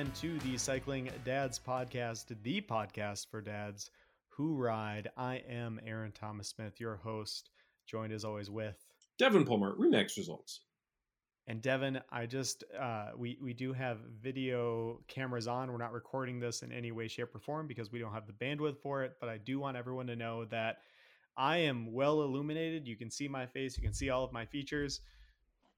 again to the Cycling Dads podcast, the podcast for dads who ride. I am Aaron Thomas Smith, your host, joined as always with Devon Palmer, Remax results. And Devon, I just uh, we we do have video cameras on. We're not recording this in any way, shape, or form because we don't have the bandwidth for it. But I do want everyone to know that I am well illuminated. You can see my face. You can see all of my features.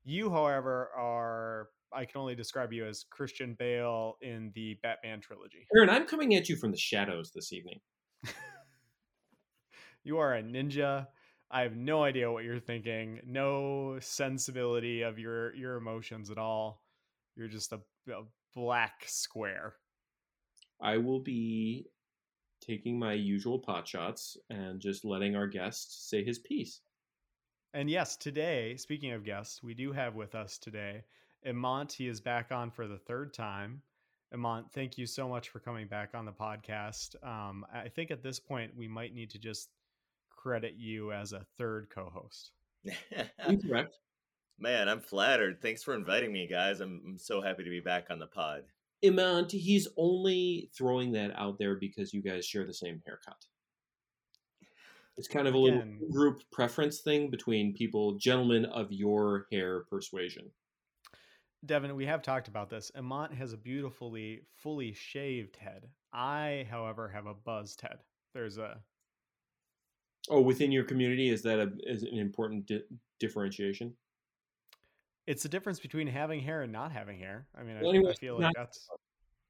You, however, are I can only describe you as Christian Bale in the Batman trilogy. Aaron, I'm coming at you from the shadows this evening. you are a ninja. I have no idea what you're thinking. No sensibility of your your emotions at all. You're just a, a black square. I will be taking my usual pot shots and just letting our guest say his piece. And yes, today, speaking of guests, we do have with us today Imant. He is back on for the third time. Imant, thank you so much for coming back on the podcast. Um, I think at this point we might need to just credit you as a third co-host. Incorrect. Man, I'm flattered. Thanks for inviting me, guys. I'm, I'm so happy to be back on the pod. Imant, he's only throwing that out there because you guys share the same haircut. It's kind of a little group preference thing between people, gentlemen of your hair persuasion. Devon, we have talked about this. Amont has a beautifully fully shaved head. I, however, have a buzzed head. There's a Oh, within your community, is that a is an important di- differentiation? It's the difference between having hair and not having hair. I mean, well, I, anyway, I, feel like that's.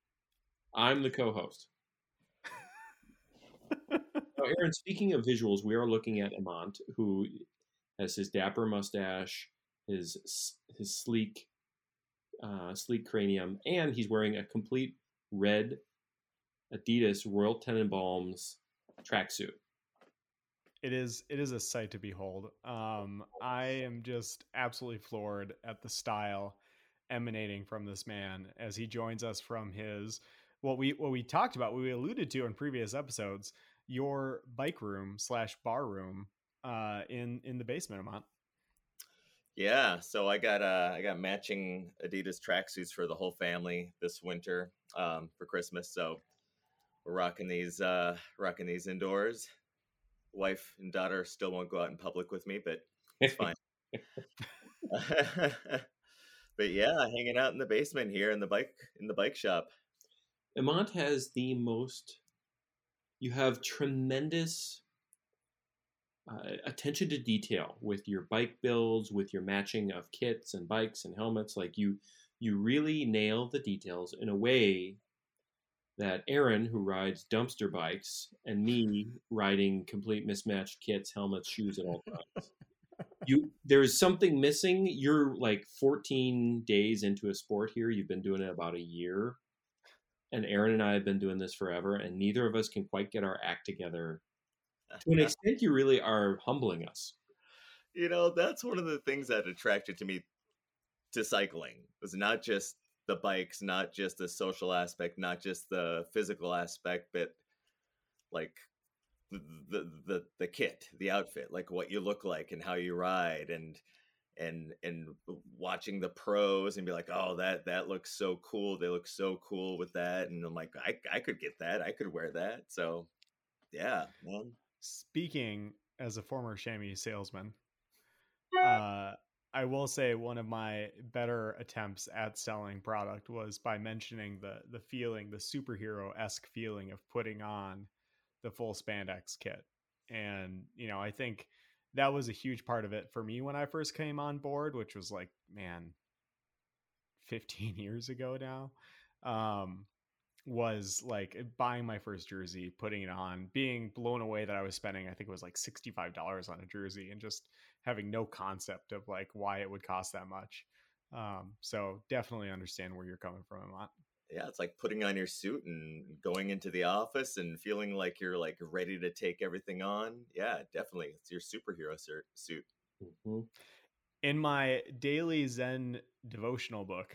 I'm the co-host. now, Aaron, speaking of visuals, we are looking at Amont, who has his dapper mustache, his his sleek, uh, sleek cranium, and he's wearing a complete red Adidas Royal Tenenbaums tracksuit it is it is a sight to behold. Um, I am just absolutely floored at the style emanating from this man as he joins us from his what we what we talked about, what we alluded to in previous episodes, your bike room slash bar room uh, in in the basement, Amont. Yeah, so I got uh, I got matching Adidas tracksuits for the whole family this winter um, for Christmas. So we're rocking these uh, rocking these indoors wife and daughter still won't go out in public with me, but it's fine. but yeah, hanging out in the basement here in the bike in the bike shop. Amont has the most. You have tremendous uh, attention to detail with your bike builds, with your matching of kits and bikes and helmets. Like you, you really nail the details in a way that Aaron, who rides dumpster bikes, and me riding complete mismatched kits, helmets, shoes at all times. you there's something missing. You're like 14 days into a sport here. You've been doing it about a year. And Aaron and I have been doing this forever, and neither of us can quite get our act together. To an extent, you really are humbling us. You know, that's one of the things that attracted to me to cycling. Was not just the bikes, not just the social aspect, not just the physical aspect, but like the, the the kit, the outfit, like what you look like and how you ride and and and watching the pros and be like, "Oh, that that looks so cool. They look so cool with that." And I'm like, "I I could get that. I could wear that." So, yeah, man. Speaking as a former chamois salesman, uh I will say one of my better attempts at selling product was by mentioning the the feeling, the superhero esque feeling of putting on the full spandex kit. And, you know, I think that was a huge part of it for me when I first came on board, which was like, man, 15 years ago now. Um, was like buying my first jersey, putting it on, being blown away that I was spending, I think it was like $65 on a jersey and just having no concept of like why it would cost that much. Um, so definitely understand where you're coming from, Amant. Yeah, it's like putting on your suit and going into the office and feeling like you're like ready to take everything on. Yeah, definitely, it's your superhero suit. Mm-hmm. In my daily Zen devotional book,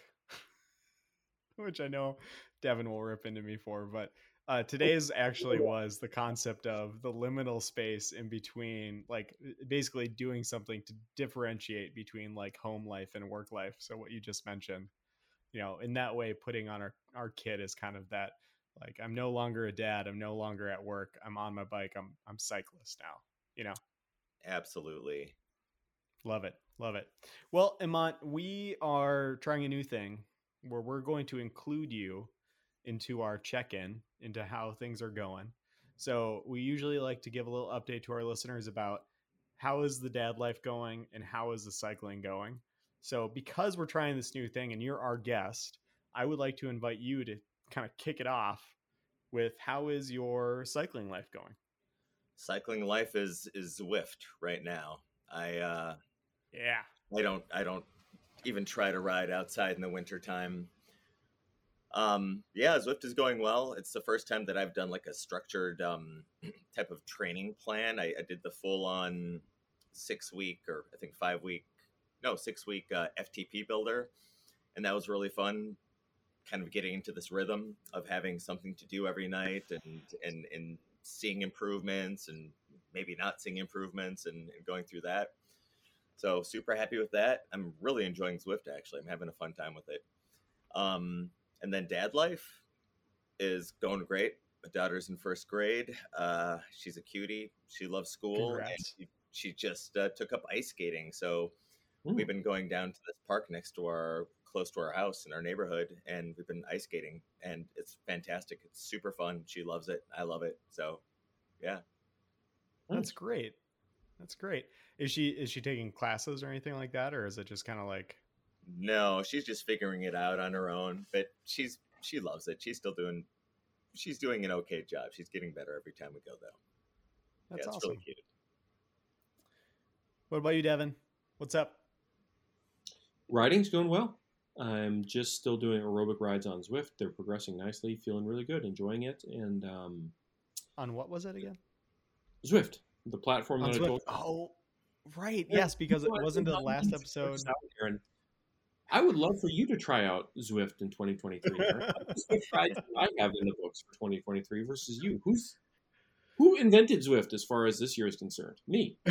which I know Devon will rip into me for, but uh, today's actually was the concept of the liminal space in between, like basically doing something to differentiate between like home life and work life. So what you just mentioned, you know, in that way, putting on our our kid is kind of that like I'm no longer a dad. I'm no longer at work. I'm on my bike. I'm I'm cyclist now. You know. Absolutely. Love it. Love it. Well, Imant, we are trying a new thing where we're going to include you into our check-in into how things are going. So we usually like to give a little update to our listeners about how is the dad life going and how is the cycling going. So because we're trying this new thing and you're our guest, I would like to invite you to kind of kick it off with how is your cycling life going? Cycling life is is Zwift right now. I uh yeah. I don't I don't even try to ride outside in the wintertime. Um yeah, Zwift is going well. It's the first time that I've done like a structured um type of training plan. I, I did the full on six week or I think five week no, six week uh, FTP builder. And that was really fun kind of getting into this rhythm of having something to do every night and and and seeing improvements and maybe not seeing improvements and, and going through that. So super happy with that. I'm really enjoying Zwift actually. I'm having a fun time with it. Um, and then dad life is going great. My daughter's in first grade. Uh, she's a cutie. She loves school Congrats. and she, she just uh, took up ice skating. So Ooh. we've been going down to this park next to our close to our house in our neighborhood and we've been ice skating and it's fantastic it's super fun she loves it i love it so yeah That's great. That's great. Is she is she taking classes or anything like that, or is it just kind of like no she's just figuring it out on her own but she's she loves it she's still doing she's doing an okay job she's getting better every time we go though that's yeah it's awesome? really cute What about you, Devon? What's up? Riding's going well. I'm just still doing aerobic rides on Zwift. They're progressing nicely, feeling really good, enjoying it. And um, On what was it again? Zwift, the platform On that I told Oh, right. Yes, because it wasn't the last episode. this out there, and I would love for you to try out Zwift in 2023. Aaron. How many Zwift rides do I have in the books for 2023 versus you? Who's who invented Zwift as far as this year is concerned? Me.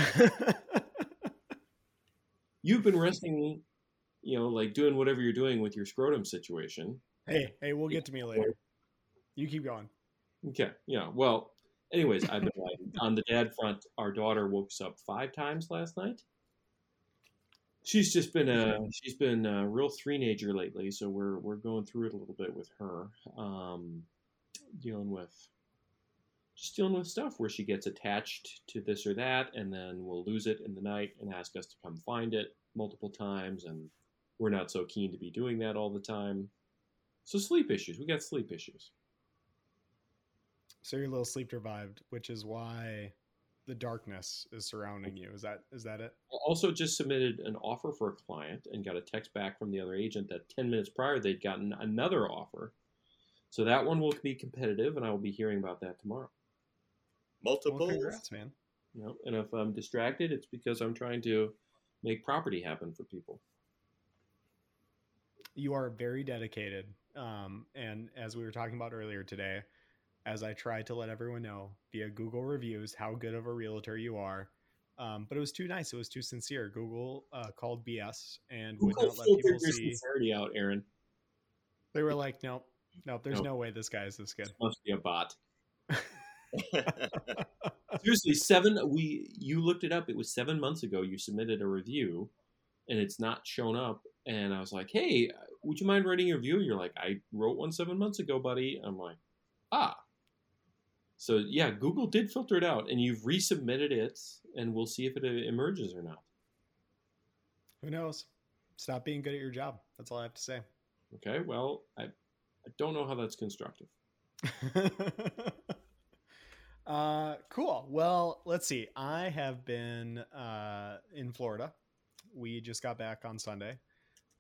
You've been resting, you know, like doing whatever you're doing with your scrotum situation. hey, hey, we'll get to me later. You keep going. Okay. Yeah. Well, anyways, I've been riding. On the dad front, our daughter woke us up five times last night. She's just been a she's been a real three-nager lately, so we're we're going through it a little bit with her, um, dealing with just dealing with stuff where she gets attached to this or that, and then we'll lose it in the night and ask us to come find it multiple times, and we're not so keen to be doing that all the time. So sleep issues. We got sleep issues. So you're a little sleep deprived, which is why the darkness is surrounding you. Is that is that it? also just submitted an offer for a client and got a text back from the other agent that 10 minutes prior they'd gotten another offer. So that one will be competitive, and I will be hearing about that tomorrow. multiple Well, congrats, man. You know, and if I'm distracted, it's because I'm trying to make property happen for people. You are very dedicated. Um, and as we were talking about earlier today, as I tried to let everyone know via Google reviews how good of a realtor you are. Um, but it was too nice. It was too sincere. Google uh, called BS and would Google not let people your see. sincerity out, Aaron. They were like, nope, nope, there's Nope. no way this guy is this good. Must be a bot. Seriously, seven. We you looked it up. It was seven months ago. You submitted a review, and it's not shown up. And I was like, "Hey, would you mind writing a review?" You're like, "I wrote one seven months ago, buddy." I'm like, "Ah." So yeah, Google did filter it out, and you've resubmitted it, and we'll see if it uh, emerges or not. Who knows? Stop being good at your job. That's all I have to say. Okay. Well, I I don't know how that's constructive. uh, cool. Well, let's see. I have been uh, in Florida. We just got back on Sunday.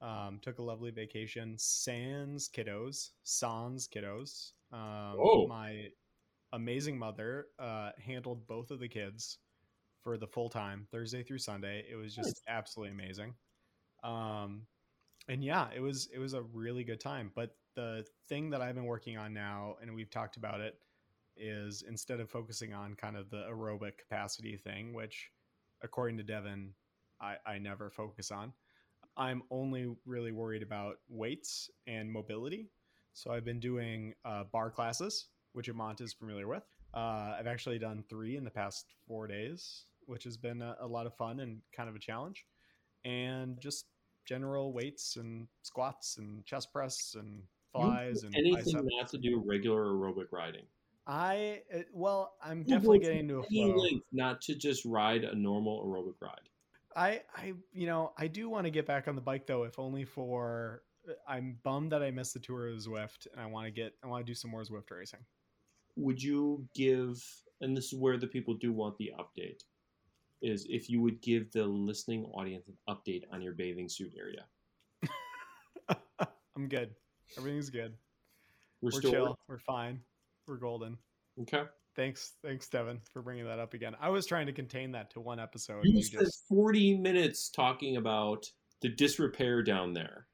Um, took a lovely vacation. Sans kiddos. Sans kiddos. Um, Oh. My amazing mother uh, handled both of the kids for the full time, Thursday through Sunday. It was just absolutely amazing. Um, and yeah, it was it was a really good time. But the thing that I've been working on now, and we've talked about it, is instead of focusing on kind of the aerobic capacity thing, which according to Devon, I, I never focus on. I'm only really worried about weights and mobility. So I've been doing uh, barre classes, which Amont is familiar with. Uh, I've actually done three in the past four days, which has been a, a lot of fun and kind of a challenge. And just general weights and squats and chest press and flies and anything not to do regular aerobic riding. I uh, well, I'm You definitely getting into a flow. not to just ride a normal aerobic ride. I, I, you know, I do want to get back on the bike though, if only for. uh, I'm bummed that I missed the tour of Zwift, and I want to get, I want to do some more Zwift racing. Would you give? And this is where the people do want the update. Is if you would give the listening audience an update on your bathing suit area. I'm good. Everything's good. We're, We're still chill. We're fine. We're golden. okay. Thanks, thanks, Devon, for bringing that up again. I was trying to contain that to one episode. You You spent just forty minutes talking about the disrepair down there.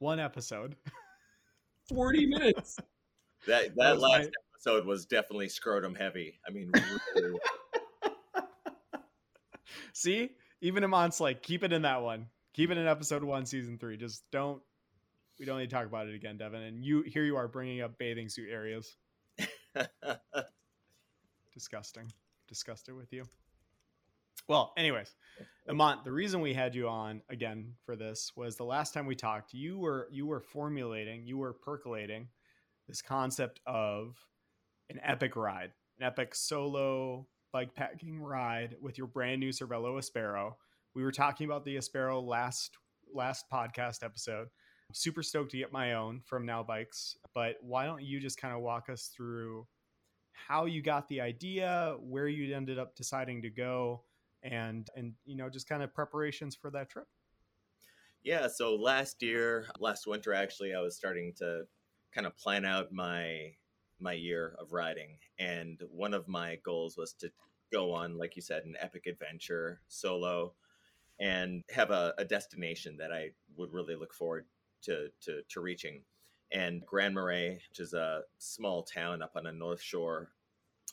one episode. Forty minutes. That That that last my- episode was definitely scrotum heavy. I mean, really, See, even Amont's like, keep it in that one. Keep it in episode one, season three. Just don't. We don't need to talk about it again, Devon. And you here you are bringing up bathing suit areas. Disgusting. Disgusted with you. Well, anyways, Amont, the reason we had you on again for this was the last time we talked, you were you were formulating, you were percolating this concept of an epic ride, an epic solo bike packing ride with your brand new Cervelo Aspero. We were talking about the Aspero last last podcast episode. Super stoked to get my own from Now Bikes, but why don't you just kind of walk us through how you got the idea, where you ended up deciding to go, and and you know just kind of preparations for that trip. yeah. So last year, last winter, actually, I was starting to kind of plan out my my year of riding, and one of my goals was to go on, like you said, an epic adventure solo, and have a, a destination that I would really look forward to to, to reaching. And Grand Marais, which is a small town up on the north shore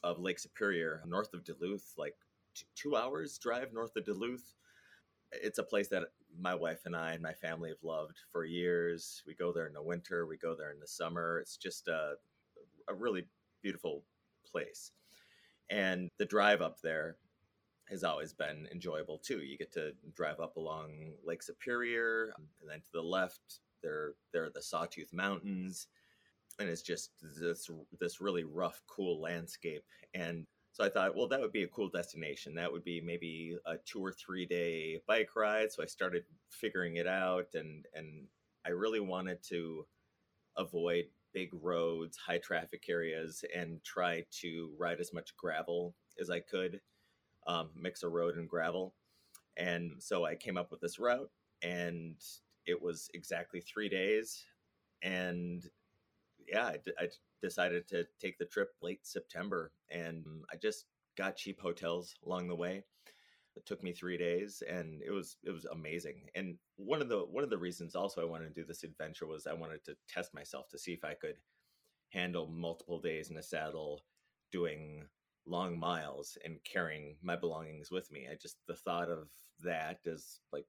of Lake Superior, north of Duluth, like t- two hours drive north of Duluth. It's a place that my wife and I and my family have loved for years. We go there in the winter, we go there in the summer. It's just a, a really beautiful place. And the drive up there has always been enjoyable too. You get to drive up along Lake Superior, and then to the left, there there are the Sawtooth Mountains, and it's just this this really rough, cool landscape. And so I thought, well, that would be a cool destination. That would be maybe a two or three day bike ride. So I started figuring it out, and and I really wanted to avoid big roads, high traffic areas, and try to ride as much gravel as I could, um, mix a road and gravel. And so I came up with this route, and it was exactly three days. And yeah, I, d- I decided to take the trip late September, and I just got cheap hotels along the way. It took me three days, and it was it was amazing. And one of the one of the reasons also I wanted to do this adventure was I wanted to test myself to see if I could handle multiple days in a saddle, doing long miles and carrying my belongings with me. I just the thought of that is like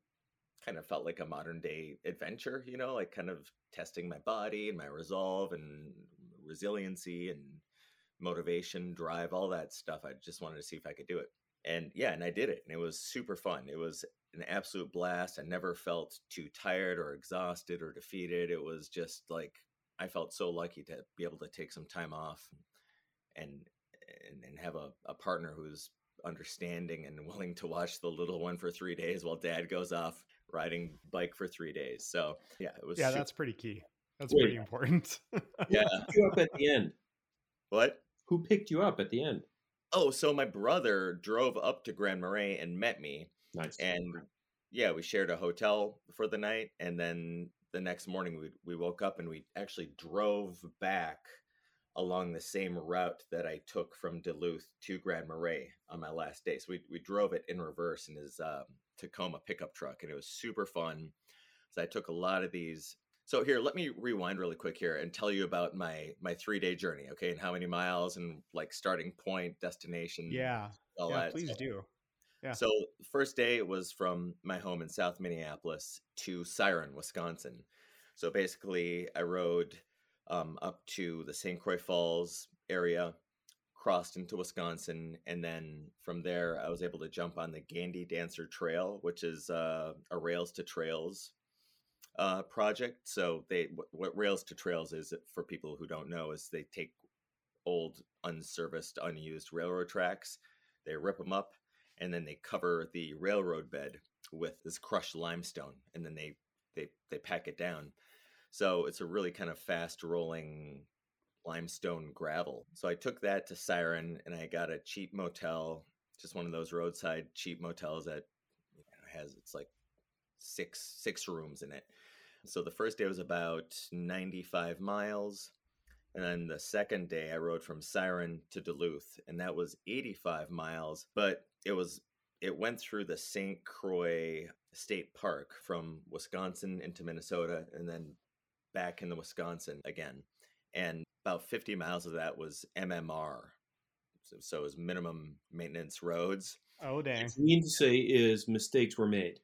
kind of felt like a modern day adventure, you know, like kind of testing my body and my resolve and resiliency and motivation, drive, all that stuff. I just wanted to see if I could do it. And yeah, and I did it. And it was super fun. It was an absolute blast. I never felt too tired or exhausted or defeated. It was just like I felt so lucky to be able to take some time off and and, and have a, a partner who's understanding and willing to watch the little one for three days while dad goes off riding bike for three days. So yeah, it was Yeah, super- that's pretty key. That's Wait. pretty important. yeah. Picked you up at the end. What? Who picked you up at the end? Oh, so my brother drove up to Grand Marais and met me, Nice. and yeah, we shared a hotel for the night, and then the next morning we we woke up and we actually drove back along the same route that I took from Duluth to Grand Marais on my last day. So we we drove it in reverse in his um, Tacoma pickup truck, and it was super fun. So I took a lot of these. So here, let me rewind really quick here and tell you about my my three day journey, okay, and how many miles and like starting point, destination, yeah, all yeah. that. Please do. Yeah. So first day it was from my home in South Minneapolis to Siren, Wisconsin. So basically, I rode um, up to the St. Croix Falls area, crossed into Wisconsin, and then from there I was able to jump on the Gandy Dancer Trail, which is uh, a Rails to Trails uh, project. So they what, Rails to Trails is for people who don't know is they take old unserviced unused railroad tracks they rip them up and then they cover the railroad bed with this crushed limestone and then they they they pack it down so it's a really kind of fast rolling limestone gravel so i took that to siren and i got a cheap motel just one of those roadside cheap motels that you know, has it's like six six rooms in it so the first day was about 95 miles and then the second day, I rode from Siren to Duluth, and that was 85 miles. But it was it went through the St. Croix State Park from Wisconsin into Minnesota, and then back into Wisconsin again. And about 50 miles of that was MMR, so, so it was minimum maintenance roads. Oh dang! What you mean to say is mistakes were made.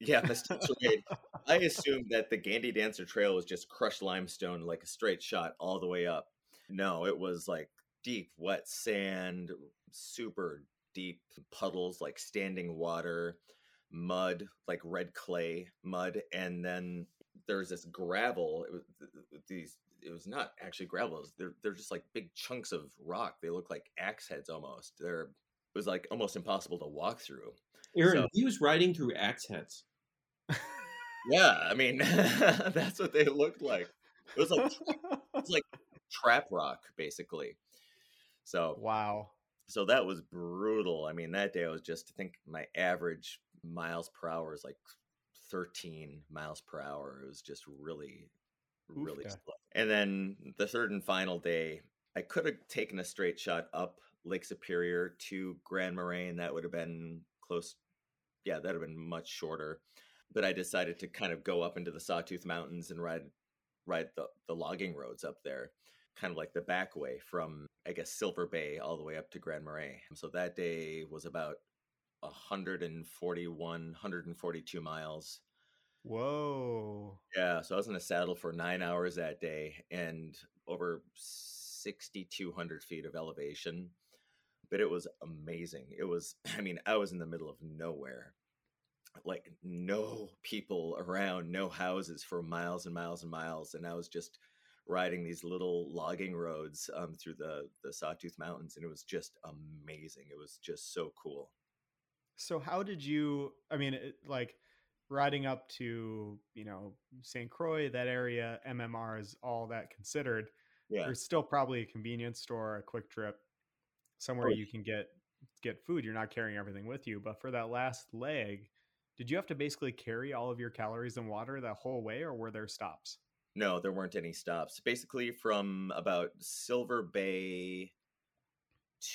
Yeah, were made. I assumed that the Gandy Dancer Trail was just crushed limestone, like a straight shot all the way up. No, it was like deep, wet sand, super deep puddles, like standing water, mud, like red clay mud, and then there's this gravel. It was, these it was not actually gravel. They're they're just like big chunks of rock. They look like axe heads almost. They're it was like almost impossible to walk through. Aaron, So- he was riding through axe heads. Yeah, I mean that's what they looked like. It was like it's like trap rock basically. So wow. so that was brutal. I mean that day I was just I think my average miles per hour is like 13 miles per hour. It was just really really Oofta. slow. And then the third and final day, I could have taken a straight shot up Lake Superior to Grand Marais, and that would have been close. Yeah, that would have been much shorter. But I decided to kind of go up into the Sawtooth Mountains and ride ride the, the logging roads up there, kind of like the back way from I guess Silver Bay all the way up to Grand Marais. So that day was about 141, 142 miles. Whoa. Yeah, so I was in a saddle for nine hours that day and over 6,200 feet of elevation. But it was amazing. It was, I mean, I was in the middle of nowhere. Like, no people around, no houses for miles and miles and miles. And I was just riding these little logging roads um, through the, the Sawtooth Mountains. And it was just amazing. It was just so cool. So how did you? I mean, it, like riding up to you know St. Croix, that area, MMR is all that considered. Yeah. There's still probably a convenience store, a quick trip, somewhere Oh, you can get get food. You're not carrying everything with you, but for that last leg, did you have to basically carry all of your calories and water that whole way, or were there stops? No, there weren't any stops. Basically, from about Silver Bay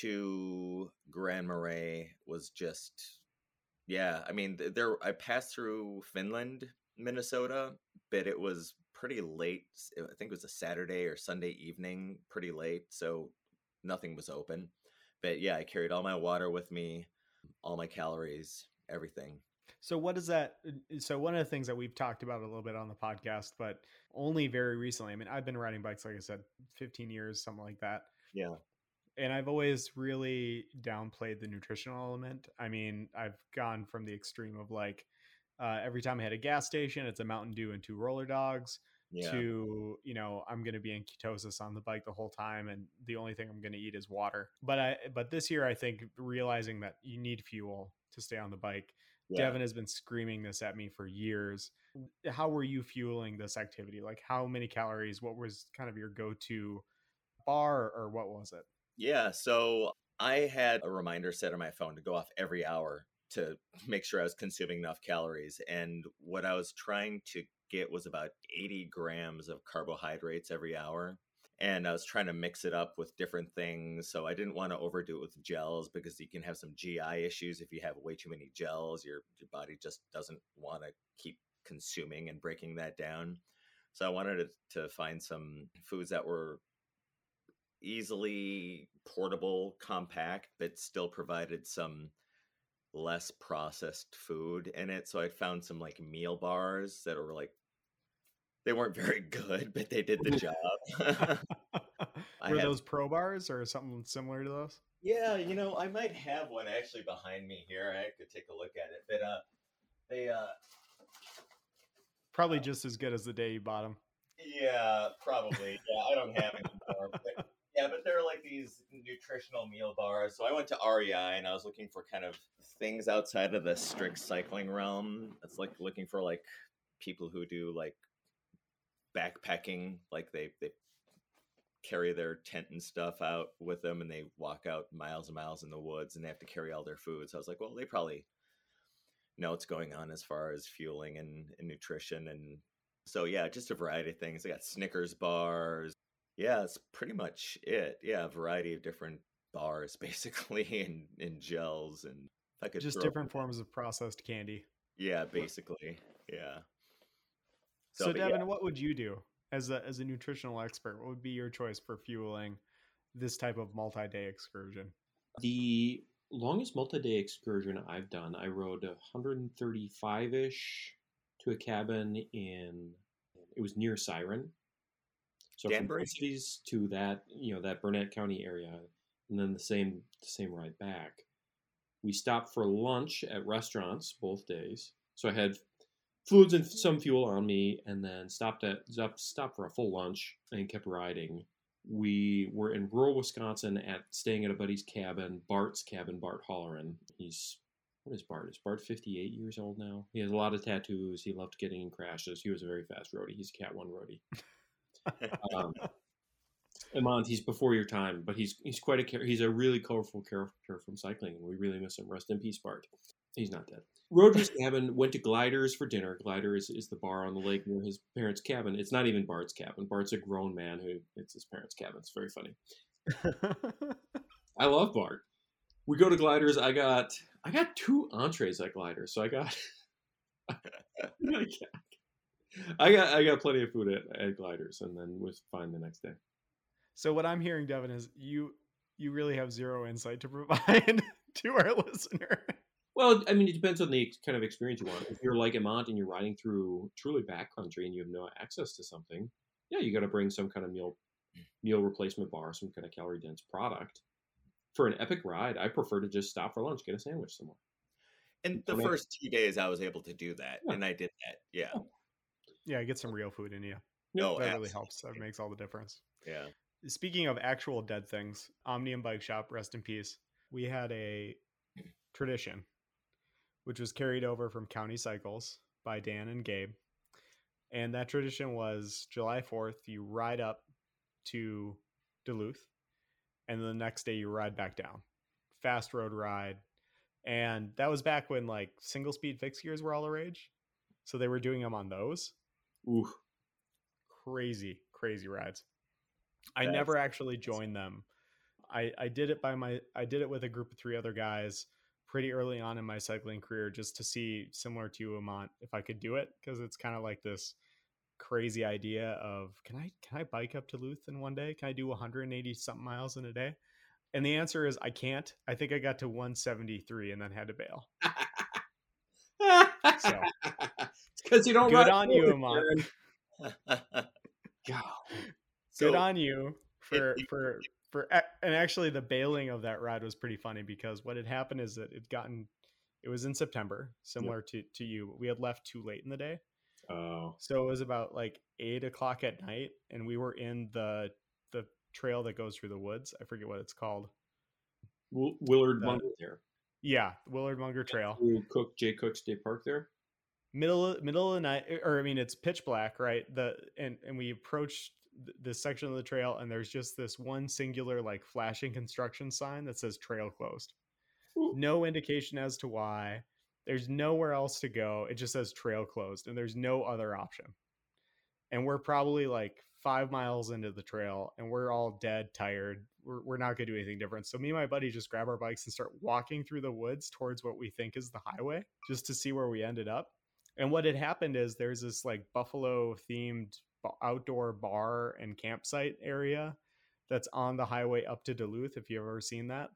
to Grand Marais was just, yeah. I mean, there I passed through Finland, Minnesota, but it was pretty late. I think it was a Saturday or Sunday evening, pretty late, so nothing was open. But yeah, I carried all my water with me, all my calories, everything. So what is that? uh, So one of the things that we've talked about a little bit on the podcast, but only very recently. I mean, I've been riding bikes, like I said, 15 years, something like that. Yeah. and I've always really downplayed the nutritional element. I mean, I've gone from the extreme of like uh, every time I hit a gas station, it's a Mountain Dew and two roller dogs. Yeah. To you know, I'm going to be in ketosis on the bike the whole time, and the only thing I'm going to eat is water. But I, but this year, I think realizing that you need fuel to stay on the bike. Yeah. Devon has been screaming this at me for years. How were you fueling this activity? Like, how many calories? What was kind of your go-to bar, or what was it? Yeah, so I had a reminder set on my phone to go off every hour to make sure I was consuming enough calories. And what I was trying to get was about 80 grams of carbohydrates every hour. And I was trying to mix it up with different things. So I didn't want to overdo it with gels because you can have some GI issues if you have way too many gels. Your, your body just doesn't want to keep consuming and breaking that down. So I wanted to, to find some foods that were easily portable, compact, but still provided some less processed food in it. So I found some like meal bars that were like they weren't very good, but they did the job. Were had- those pro bars or something similar to those? Yeah, you know, I might have one actually behind me here. I could take a look at it. But uh they uh Probably just as good as the day you bought them. yeah, probably. Yeah, I don't have any more. But, yeah, but they're like these nutritional meal bars. So I went to REI and I was looking for kind of things outside of the strict cycling realm. It's like looking for like people who do like backpacking, like they they carry their tent and stuff out with them and they walk out miles and miles in the woods and they have to carry all their food. So I was like, well, they probably know what's going on as far as fueling and, and nutrition and so yeah, just a variety of things. They got Snickers bars. Yeah, it's pretty much it. Yeah, a variety of different bars basically and, and gels and if I could Just different forms of processed candy. Yeah, basically. Yeah. So, but yeah. Devon, what would you do as a as a nutritional expert? What would be your choice for fueling this type of multi-day excursion? The longest multi-day excursion I've done, I rode 135-ish to a cabin in it was near Siren. So from Danbury? Twin cities to that, you know, that Burnett County area, and then the same the same ride back. We stopped for lunch at restaurants both days. So I had foods and some fuel on me, and then stopped at stopped, stopped for a full lunch and kept riding. We were in rural Wisconsin at staying at a buddy's cabin, Bart's cabin, Bart Holleran. He's what is Bart? Is Bart 58 years old now? He has a lot of tattoos. He loved getting in crashes. He was a very fast roadie. He's a Cat 1 roadie. Um, Amand, he's before your time, but he's he's quite a he's a really colorful character from cycling, and we really miss him. Rest in peace, Bart. He's not dead. His cabin, went to Gliders for dinner. Glider is, is the bar on the lake near his parents' cabin. It's not even Bart's cabin. Bart's a grown man who it's his parents' cabin. It's very funny. I love Bart. We go to Gliders. I got I got two entrees at Gliders, so I got I got I got plenty of food at, at Gliders, and then was fine the next day. so what I'm hearing, Devon, is you you really have zero insight to provide to our listener. Well, I mean, it depends on the kind of experience you want. If you're like Amont and you're riding through truly backcountry and you have no access to something, yeah, you got to bring some kind of meal meal replacement bar, some kind of calorie dense product. For an epic ride, I prefer to just stop for lunch, get a sandwich somewhere. And the Okay. first two days I was able to do that. Yeah. And I did that. Yeah. Oh. Yeah, get some real food in you. No, that really helps. That makes all the difference. Yeah. Speaking of actual dead things, Omnium Bike Shop, rest in peace. We had a tradition, which was carried over from County Cycles by Dan and Gabe. And that tradition was July 4th, you ride up to Duluth, and the next day you ride back down. Fast road ride. And that was back when like single speed fixed gears were all the rage. So they were doing them on those Ooh, crazy crazy rides i never actually joined them i i did it by my i did it with a group of three other guys pretty early on in my cycling career just to see similar to you amont if i could do it because it's kind of like this crazy idea of can i can i bike up to Duluth in one day can i do 180 something miles in a day and the answer is i can't i think i got to 173 and then had to bail So. because you don't Good on you, Amon. God. so, good on you for for for and actually the bailing of that ride was pretty funny because what had happened is that it gotten it was in September, similar to to you. We had left too late in the day, Oh, so it was about like eight o'clock at night, and we were in the the trail that goes through the woods. I forget what it's called. Will- Willard Uh, Munger there. Yeah, Willard Munger Trail. Cook Jay Cooke State Park there. middle of, middle of the night or i mean it's pitch black right the and and we approach th- this section of the trail and there's just this one singular like flashing construction sign that says trail closed. Ooh. no indication as to why. There's nowhere else to go. It just says trail closed and there's no other option. And we're probably like five miles into the trail and we're all dead tired. We're, we're not going to do anything different. So me and my buddy just grab our bikes and start walking through the woods towards what we think is the highway just to see where we ended up. And what had happened is there's this like buffalo themed outdoor bar and campsite area that's on the highway up to Duluth if you've ever seen that.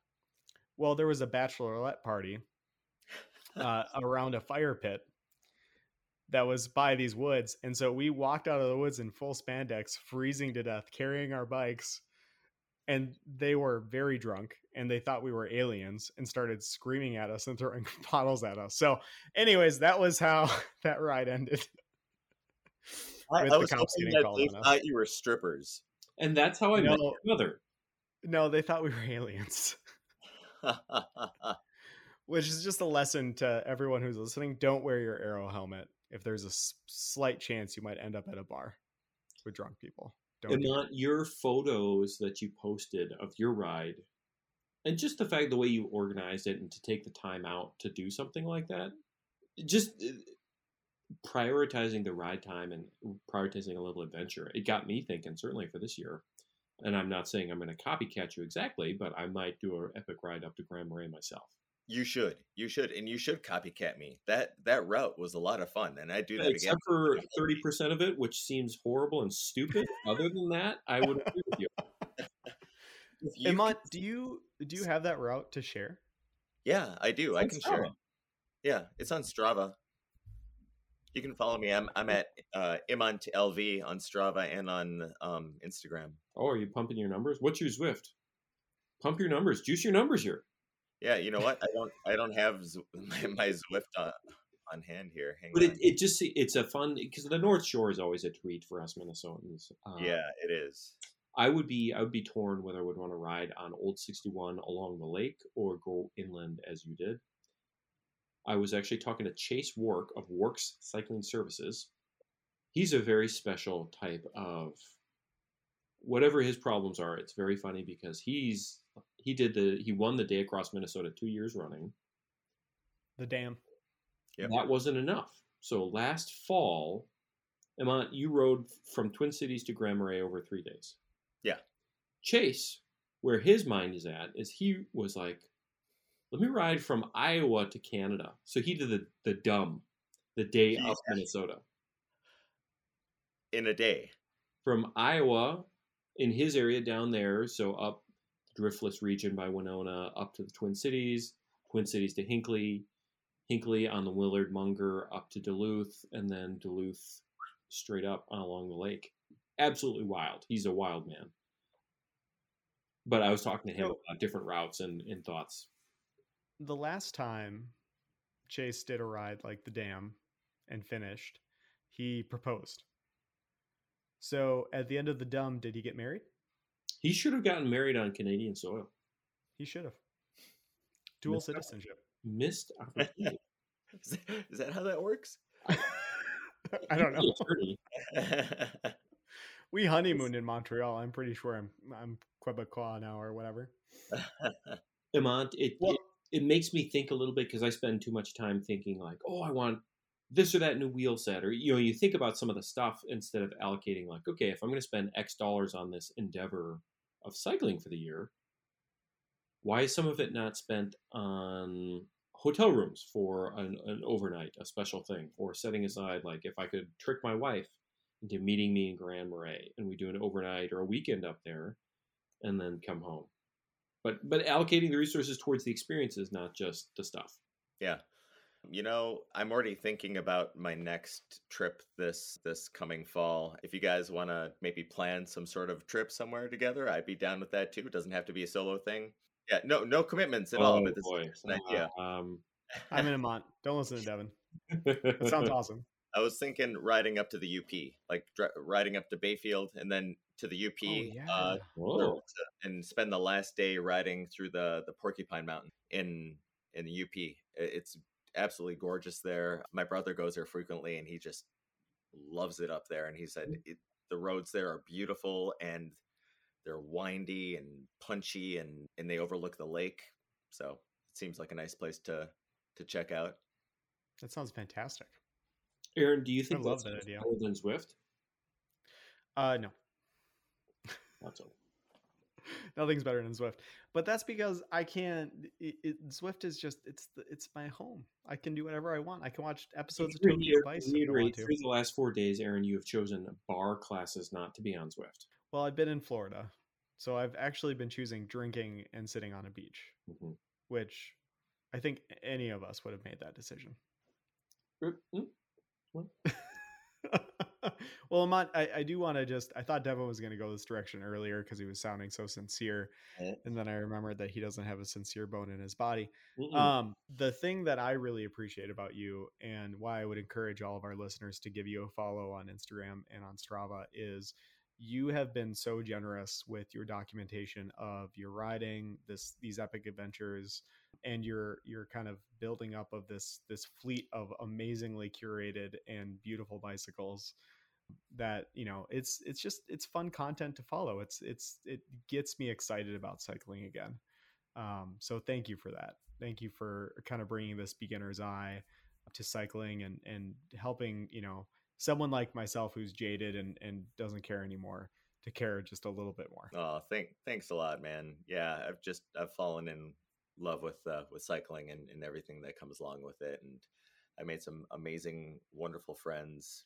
Well, there was a bachelorette party uh, around a fire pit that was by these woods. And so we walked out of the woods in full spandex, freezing to death, carrying our bikes. And they were very drunk and they thought we were aliens and started screaming at us and throwing bottles at us. So, anyways, that was how that ride ended. I, with I the was cops hoping getting that called they on us. thought you were strippers. And that's how I met No. your mother. No, they thought we were aliens, which is just a lesson to everyone who's listening. Don't wear your aero helmet if there's a slight chance you might end up at a bar with drunk people. Don't And do it. not your photos that you posted of your ride, and just the fact the way you organized it and to take the time out to do something like that, just uh, prioritizing the ride time and prioritizing a little adventure. It got me thinking, certainly for this year. And I'm not saying I'm going to copycat you exactly, but I might do an epic ride up to Grand Marais myself. you should, you should, and you should copycat me. That that route was a lot of fun, and I do that again. Except for 30% of it, which seems horrible and stupid. Other than that, I would agree with you. If you Iman, do you do you have that route to share? Yeah, I do. I on can share Strava. it. Yeah, it's on Strava. You can follow me. I'm I'm at uh, Imant LV on Strava and on um, Instagram. Oh, are you pumping your numbers? What's your Zwift? Pump your numbers. Juice your numbers here. Yeah, you know what? I don't I don't have Z- my, my Zwift on, on hand here. Hang But on. it, it just it's a fun because the North Shore is always a treat for us Minnesotans. Uh, yeah, it is. I would be I would be torn whether I would want to ride on Old 61 along the lake or go inland as you did. I was actually talking to Chase Wark of Works Cycling Services. He's a very special type of whatever his problems are. It's very funny because he's he did the he won the day across Minnesota two years running. The dam. Yep. That wasn't enough. So last fall, Emma, you rode from Twin Cities to Grand Marais over three days. Yeah. Chase, where his mind is at, is he was like, let me ride from Iowa to Canada. So he did the, the dumb, the day of Minnesota. In a day. From Iowa, in his area down there, so up the Driftless region by Winona, up to the Twin Cities, Twin Cities to Hinckley, Hinckley on the Willard Munger up to Duluth, and then Duluth straight up along the lake. Absolutely wild. He's a wild man. But I was talking to him about different routes and, and thoughts. The last time Chase did a ride like the dam and finished, he proposed. So at the end of the dam, did he get married? He should have gotten married on Canadian soil. He should have. Dual Missed out. citizenship. Missed opportunity. Is that, is that how that works? I don't know. We honeymooned in Montreal. I'm pretty sure I'm I'm Quebecois now or whatever. Imant, it, Well- it it makes me think a little bit because I spend too much time thinking like, oh, I want this or that new wheel set, or you know, you think about some of the stuff instead of allocating like, okay, if I'm going to spend X dollars on this endeavor of cycling for the year, why is some of it not spent on hotel rooms for an, an overnight, a special thing, or setting mm. aside like if I could trick my wife into meeting me in Grand Marais and we do an overnight or a weekend up there, and then come home but but allocating the resources towards the experiences, not just the stuff. Yeah. You know, I'm already thinking about my next trip this this coming fall. If you guys want to maybe plan some sort of trip somewhere together, I'd be down with that too. It doesn't have to be a solo thing. Yeah, no no commitments at all, but this is just an idea. Um, I'm in Amont. Don't listen to Devon. It sounds awesome. I was thinking riding up to the UP, like dri- riding up to Bayfield and then to the UP Oh, uh, yeah. Whoa. to- and spend the last day riding through the the Porcupine Mountain in in the UP. It's absolutely gorgeous there. My brother goes there frequently, and he just loves it up there. And he said it, the roads there are beautiful and they're windy and punchy, and and they overlook the lake. So it seems like a nice place to to check out. That sounds fantastic. Aaron, do you think I love that's that idea. better than Zwift? Uh, no, Not so. nothing's better than Zwift. But that's because I can't. It, it, Zwift is just it's the, it's my home. I can do whatever I want. I can watch episodes of Tokyo Vice if I want Reiterate, through the last four days, Aaron, you have chosen barre classes not to be on Zwift. Well, I've been in Florida, so I've actually been choosing drinking and sitting on a beach, Mhm. which I think any of us would have made that decision. Mm, well, Imant, I, I do want to just, I thought Devon was going to go this direction earlier because he was sounding so sincere. Eh. And then I remembered that he doesn't have a sincere bone in his body. mm-mm. Um, the thing that I really appreciate about you and why I would encourage all of our listeners to give you a follow on Instagram and on Strava is you have been so generous with your documentation of your riding, this these epic adventures, and your your kind of building up of this this fleet of amazingly curated and beautiful bicycles that you know it's it's just it's fun content to follow. It's it's it gets me excited about cycling again. Um, so thank you for that. Thank you for kind of bringing this beginner's eye to cycling and and helping you know someone like myself who's jaded and and doesn't care anymore to care just a little bit more. Oh, thank thanks a lot, man. Yeah, I've just I've fallen in love with uh, with cycling and, and everything that comes along with it, and I made some amazing, wonderful friends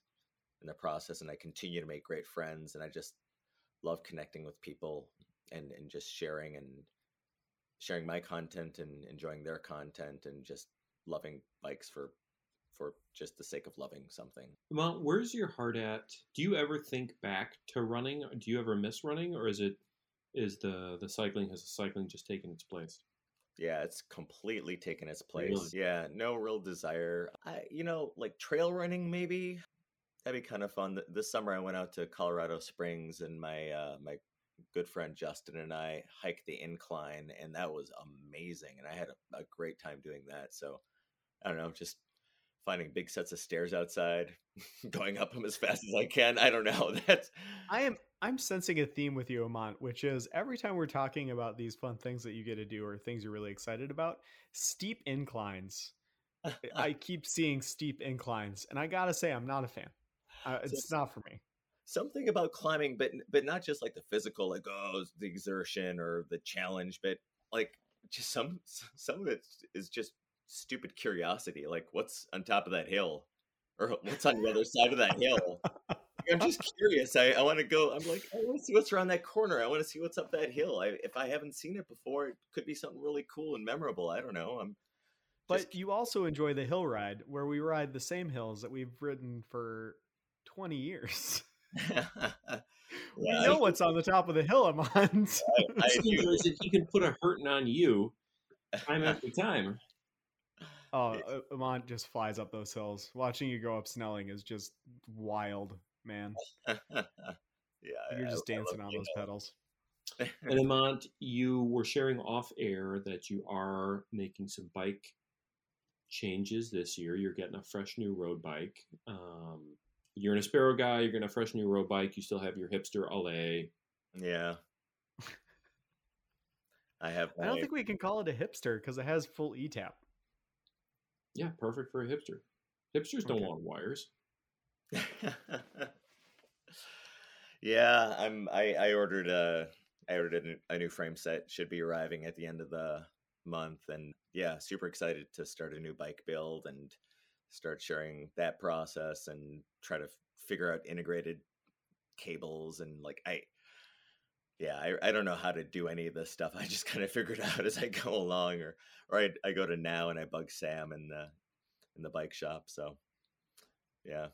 in the process, and I continue to make great friends, and I just love connecting with people and and just sharing and sharing my content and enjoying their content and just loving bikes for for just the sake of loving something. Imant, where's your heart at? Do you ever think back to running? Do you ever miss running, or is it is the the cycling has the cycling just taken its place? Yeah, it's completely taken its place. Really? Yeah, no real desire. I, you know, like trail running, maybe that'd be kind of fun. This summer, I went out to Colorado Springs, and my uh, my good friend Justin and I hiked the incline, and that was amazing. And I had a, a great time doing that. So, I don't know, just finding big sets of stairs outside, going up them as fast as I can. I don't know. That's I am I'm sensing a theme with you, Imant, which is every time we're talking about these fun things that you get to do or things you're really excited about, steep inclines. I keep seeing steep inclines, and I gotta say, I'm not a fan. Uh, it's it's- not for me. something about climbing but but not just like the physical like oh the exertion or the challenge but like just some some of it is just stupid curiosity like what's on top of that hill or what's on the other side of that hill i'm just curious i, I want to go i'm like i want to see what's around that corner i want to see what's up that hill I, if i haven't seen it before it could be something really cool and memorable i don't know i'm But just you also enjoy the hill ride, where we ride the same hills that we've ridden for 20 years. we Yeah, I- know what's on the top of the hill, Imant. I He do. enjoys it. He can put a hurting on you time after time. oh, uh, Imant just flies up those hills. Watching you go up Snelling is just wild, man. yeah You're I- just I love dancing on those pedals. And Imant, you were sharing off air that you are making some bike changes this year. You're getting a fresh new road bike. Um, you're an Aspero guy. You're getting a fresh new road bike. You still have your hipster Alley. Yeah. I have. I don't think we can call it a hipster because it has full E ETAP. Yeah, perfect for a hipster. Hipsters don't Okay. want wires. Yeah, I'm. I I ordered a. I ordered a new, a new frame set. Should be arriving at the end of the month, and yeah, super excited to start a new bike build and start sharing that process and try to f- figure out integrated cables and like I. Yeah, I, I don't know how to do any of this stuff. I just kind of figure it out as I go along, or or I, I go to now and I bug Sam in the in the bike shop. So, yeah,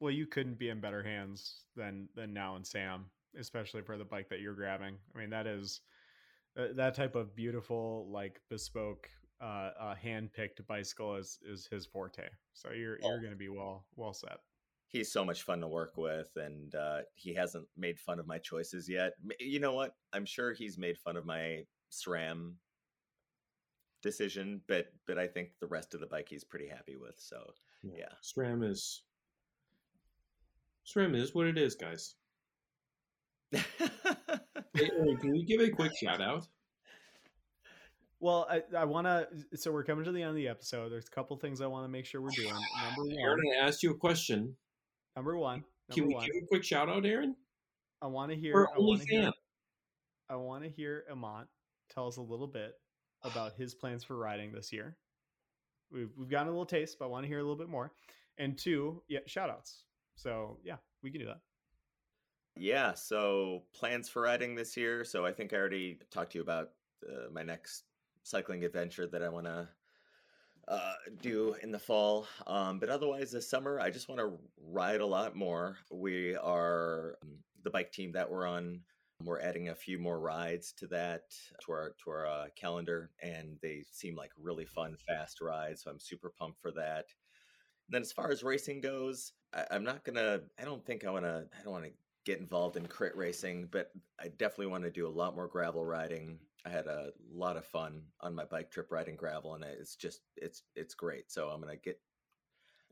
Well, you couldn't be in better hands than than now and Sam, especially for the bike that you're grabbing. I mean, that is uh, that type of beautiful, like bespoke, uh, uh hand picked bicycle is is his forte. So you're Oh. you're going to be well well set. he's so much fun to work with and uh, he hasn't made fun of my choices yet you know what i'm sure he's made fun of my sram decision but but i think the rest of the bike he's pretty happy with so Yeah. SRAM is SRAM is what it is, guys. Hey, Aaron, can we give a quick shout out? Well, I, I want to. So we're coming to the end of the episode. There's a couple things I want to make sure we're doing. Number Aaron, one. I asked you a question. Number one. Can we one. give a quick shout out, Aaron? I want to hear. I only want to hear. I want to hear Imant tell us a little bit about his plans for riding this year. We've we've gotten a little taste, but I want to hear a little bit more. And two, yeah, shout outs. So yeah, we can do that. yeah so plans for riding this year so i think i already talked to you about uh, my next cycling adventure that I want to uh, do in the fall. Um, but otherwise, this summer, I just want to ride a lot more. We are um, the bike team that we're on. We're adding a few more rides to that to our to our uh, calendar, and they seem like really fun, fast rides. So I'm super pumped for that. And then as far as racing goes, I, I'm not gonna. I don't think I want to. I don't want to get involved in crit racing, but I definitely want to do a lot more gravel riding. I had a lot of fun on my bike trip riding gravel, and it's just it's it's great. So I'm gonna get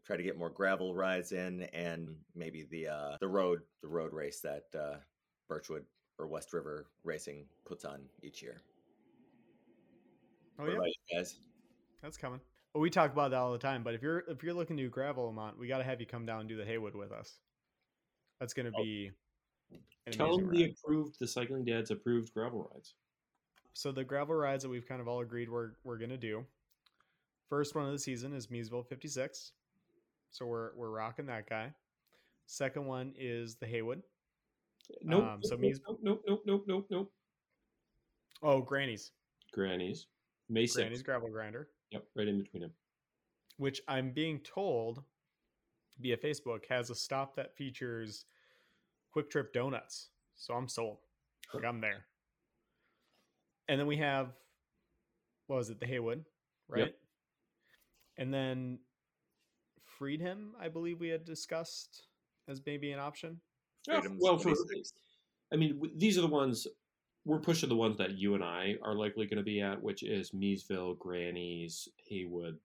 try to get more gravel rides in, and maybe the uh, the road the road race that uh, Birchwood or West River Racing puts on each year. Oh What yeah, guys? that's coming. Well, we talk about that all the time. But if you're if you're looking to do gravel Imant, we got to have you come down and do the Haywood with us. That's going to Oh. be an Tell them the approved, the Cycling Dad's approved gravel rides. So the gravel rides that we've kind of all agreed we're we're gonna do. First one of the season is Meesville 56. So we're we're rocking that guy. Second one is the Haywood. Nope. Um, so nope, nope, nope, nope, nope, nope, nope. Oh, Granny's. Grannies. May 6th. Granny's gravel grinder, Yep, right in between them. which I'm being told via Facebook has a stop that features Kwik Trip donuts. So I'm sold. Like I'm there. And then we have what was it, the Haywood, right? Yep. And then Freedom, I believe we had discussed as maybe an option. Yeah, well, for, I mean, these are the ones we're pushing the ones that you and I are likely going to be at, which is Meesville, Grannies, Haywood.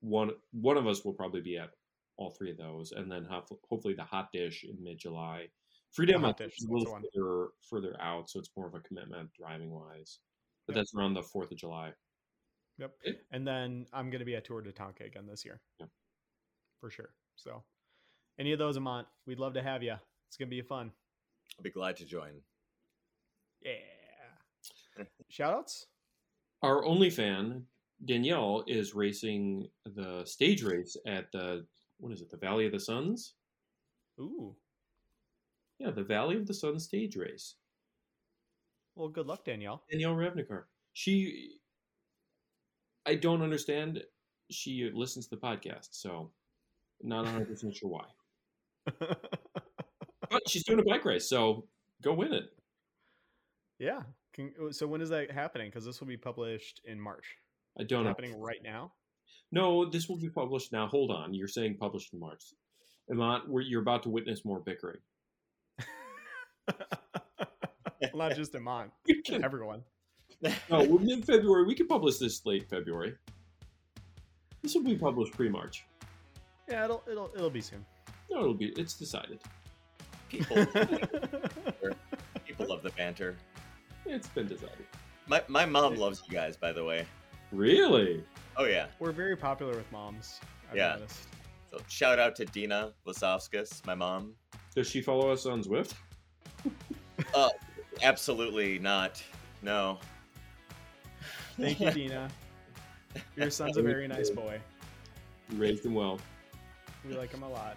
One one of us will probably be at all three of those, and then hof- hopefully the hot dish in mid July. Freedom hot I think, dish, is a little further, further out, so it's more of a commitment driving wise. But Yep. that's around the Fourth of July. Yep. Okay. And then I'm going to be at Tour de Tonka again this year. Yep. For sure. So, any of those, Imant, we'd love to have you. It's going to be fun. I'll be glad to join. Yeah. Shoutouts? Our only fan Danielle is racing the stage race at the what is it? The Valley of the Suns. Ooh. Yeah, the Valley of the Sun stage race. Well, good luck, Danielle. Danielle Ravnikar. She, I don't understand. She listens to the podcast, so not 100 percent sure why. But she's doing a bike race, so go win it. Yeah. Can, uh, so, when is that happening? Because this will be published in March. I don't know. happening right now. No, this will be published now. Hold on, you're saying published in March. Not where you're about to witness more bickering. Not just Imant, everyone. No, we're mid February. We can publish this late February. This will be published pre March. Yeah, it'll it'll it'll be soon. No, it'll be. It's decided. People, people love the banter. It's been decided. My my mom loves you guys, by the way. Really? Oh yeah. We're very popular with moms. I've Yeah. noticed. So shout out to Dina Lisovskis, my mom. Does she follow us on Zwift? Uh, absolutely not. No. Thank you, Dina. Your son's a very nice boy. You raised him well. We like him a lot.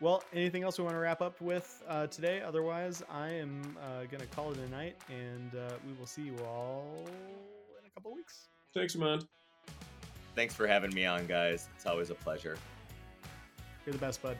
Well, anything else we want to wrap up with uh, today? Otherwise, I am uh, going to call it a night, and uh, we will see you all in a couple weeks. Thanks, man. Thanks for having me on, guys. It's always a pleasure. You're the best, bud.